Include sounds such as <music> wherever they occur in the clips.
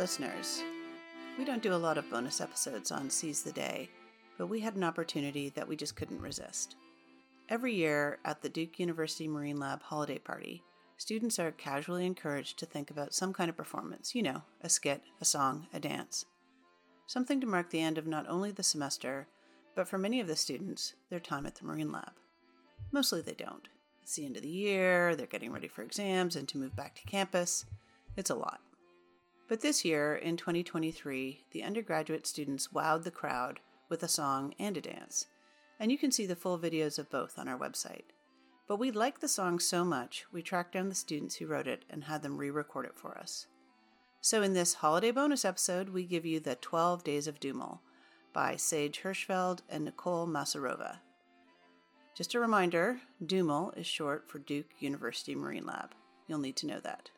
listeners. We don't do a lot of bonus episodes on Seize the Day, but we had an opportunity that we just couldn't resist. Every year at the Duke University Marine Lab holiday party, students are casually encouraged to think about some kind of performance you know, a skit, a song, a dance. Something to mark the end of not only the semester, but for many of the students, their time at the Marine Lab. Mostly they don't. It's the end of the year, they're getting ready for exams and to move back to campus. It's a lot. But this year, in 2023, the undergraduate students wowed the crowd with a song and a dance, and you can see the full videos of both on our website. But we liked the song so much, we tracked down the students who wrote it and had them re record it for us. So, in this holiday bonus episode, we give you the 12 Days of DUML by Sage Hirschfeld and Nicole Masarova. Just a reminder DUML is short for Duke University Marine Lab. You'll need to know that.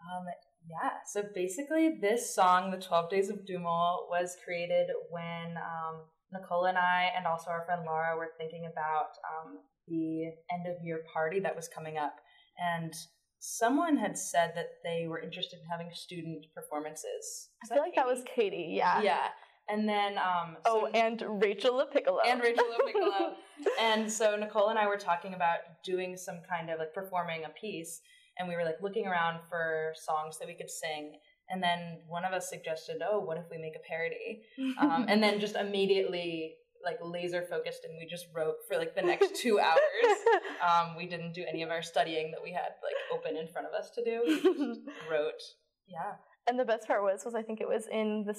Um, yeah, so basically, this song, The 12 Days of DUML, was created when um, Nicole and I, and also our friend Laura, were thinking about um, the end of year party that was coming up. And someone had said that they were interested in having student performances. I feel like Katie? that was Katie, yeah. Yeah. And then um so, Oh, and Rachel LaPiccolo. And Rachel <laughs> LaPiccolo. and so Nicole and I were talking about doing some kind of like performing a piece and we were like looking around for songs that we could sing and then one of us suggested oh what if we make a parody? Um, and then just immediately like laser focused and we just wrote for like the next two hours. <laughs> Um, we didn't do any of our studying that we had like open in front of us to do. We just <laughs> wrote yeah and the best part was, was I think it was in the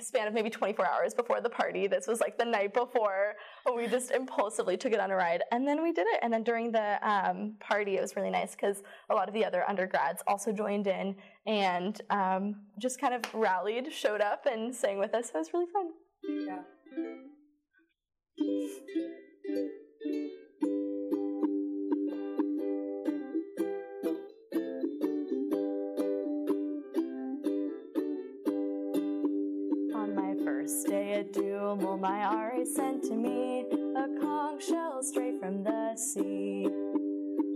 span of maybe 24 hours before the party. This was like the night before. We just impulsively took it on a ride, and then we did it. And then during the um, party, it was really nice because a lot of the other undergrads also joined in and um, just kind of rallied, showed up, and sang with us. So it was really fun. Yeah. DUML, my RA sent to me a conch shell straight from the sea.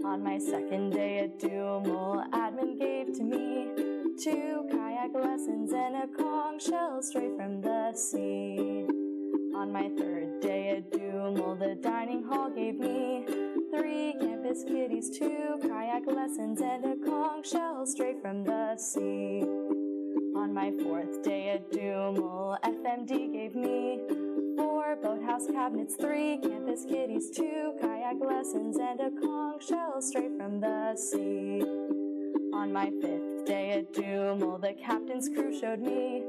On my second day at DUML, admin gave to me two kayak lessons and a conch shell straight from the sea. On my third day at DUML, the dining hall gave me three campus kitties, two kayak lessons, and a conch shell straight from the sea. My fourth day at DUML, FMD gave me four boathouse cabinets, three campus kitties, two kayak lessons, and a conch shell straight from the sea. On my fifth day at DUML, the captain's crew showed me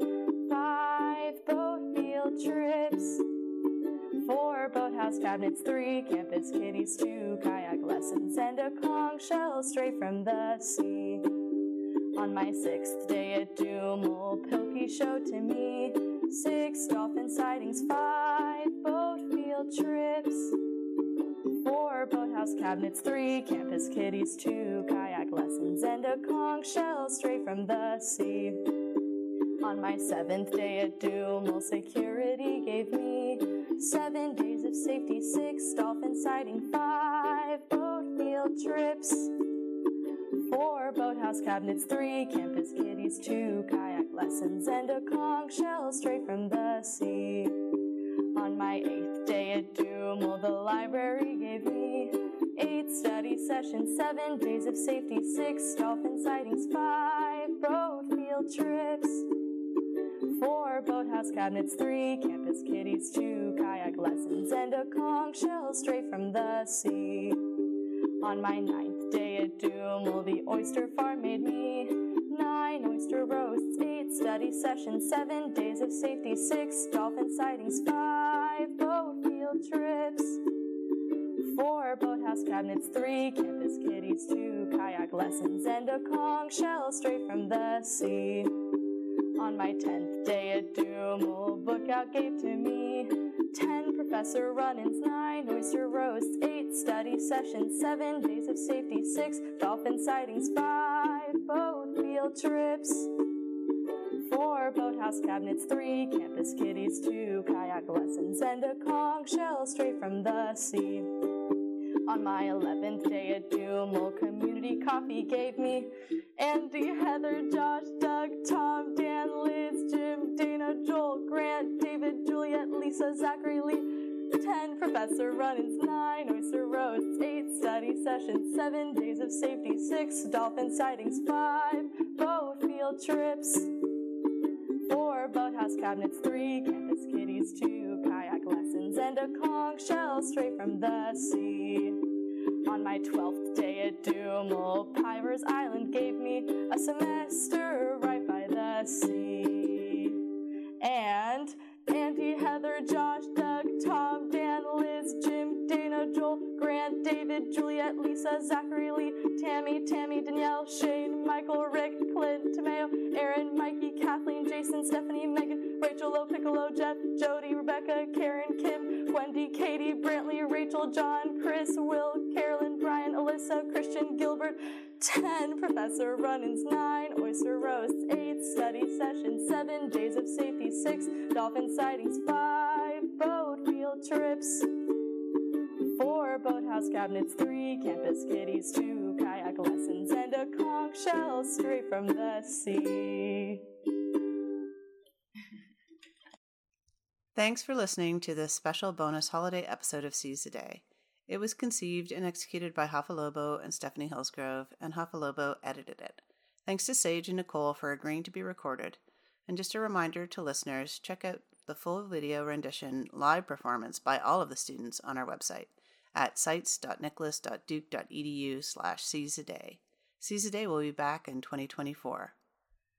five boat field trips, four boathouse cabinets, three campus kitties, two kayak lessons, and a conch shell straight from the sea. On my sixth day at DUML, Pilkey showed to me six dolphin sightings, five boat field trips, four boathouse cabinets, three campus kitties, two kayak lessons, and a conch shell straight from the sea. On my seventh day at DUML, security gave me seven days of safety, six dolphin sighting, five boat field trips boathouse cabinets, three campus kitties, two kayak lessons, and a conch shell straight from the sea. On my eighth day at DUML, the library gave me eight study sessions, seven days of safety, six dolphin sightings, five boat field trips, four boathouse cabinets, three campus kitties, two kayak lessons, and a conch shell straight from the sea. On my ninth day at DUML, the oyster farm made me nine oyster roasts, eight study sessions, seven days of safety, six dolphin sightings, five boat field trips, four boathouse cabinets, three campus kitties, two kayak lessons, and a conch shell straight from the sea. On my tenth day at DUML, Bookout gave to me ten professor run-ins, nine oyster roasts, eight study sessions, seven days of safety, six dolphin sightings, five boat field trips, four boathouse cabinets, three campus kitties, two kayak lessons, and a conch shell straight from the sea. On my 11th day at DUML, community coffee gave me Andy, Heather, Josh, Doug, Tom, Dan, Liz, Jim, Dana, Joel, Grant, David, Juliet, Lisa, Zachary, Lee. 10 professor run-ins, 9 oyster roasts, 8 study sessions, 7 days of safety, 6 dolphin sightings, 5 boat field trips, 4 boathouse cabinets, 3 campus kitties, 2 kayak lessons, and a conch shell straight from the sea. On my 12th day at DUML, Pivers Island gave me a semester right by the sea. And Andy, Heather, Josh, Doug, Tom, Dana, Joel, Grant, David, Juliet, Lisa, Zachary, Lee, Tammy, Tammy, Danielle, Shane, Michael, Rick, Clint, Tomeo, Aaron, Mikey, Kathleen, Jason, Stephanie, Megan, Rachel, Lo, Piccolo, Jeff, Jody, Rebecca, Karen, Kim, Wendy, Katie, Brantley, Rachel, John, Chris, Will, Carolyn, Brian, Alyssa, Christian, Gilbert, 10 professor run-ins, 9 oyster roasts, 8 study sessions, 7 days of safety, 6 dolphin sightings, 5 boat field trips, 4 boathouse cabinets, 3 campus kitties, 2 kayak lessons, and a conch shell straight from the sea. Thanks for listening to this special bonus holiday episode of Seize the Day. It was conceived and executed by Hafalobo and Stephanie Hillsgrove, and Hafalobo edited it. Thanks to Sage and Nicole for agreeing to be recorded. And just a reminder to listeners, check out the full video rendition live performance by all of the students on our website at sites.nicholas.duke.edu slash seize a day. Seize a day will be back in 2024.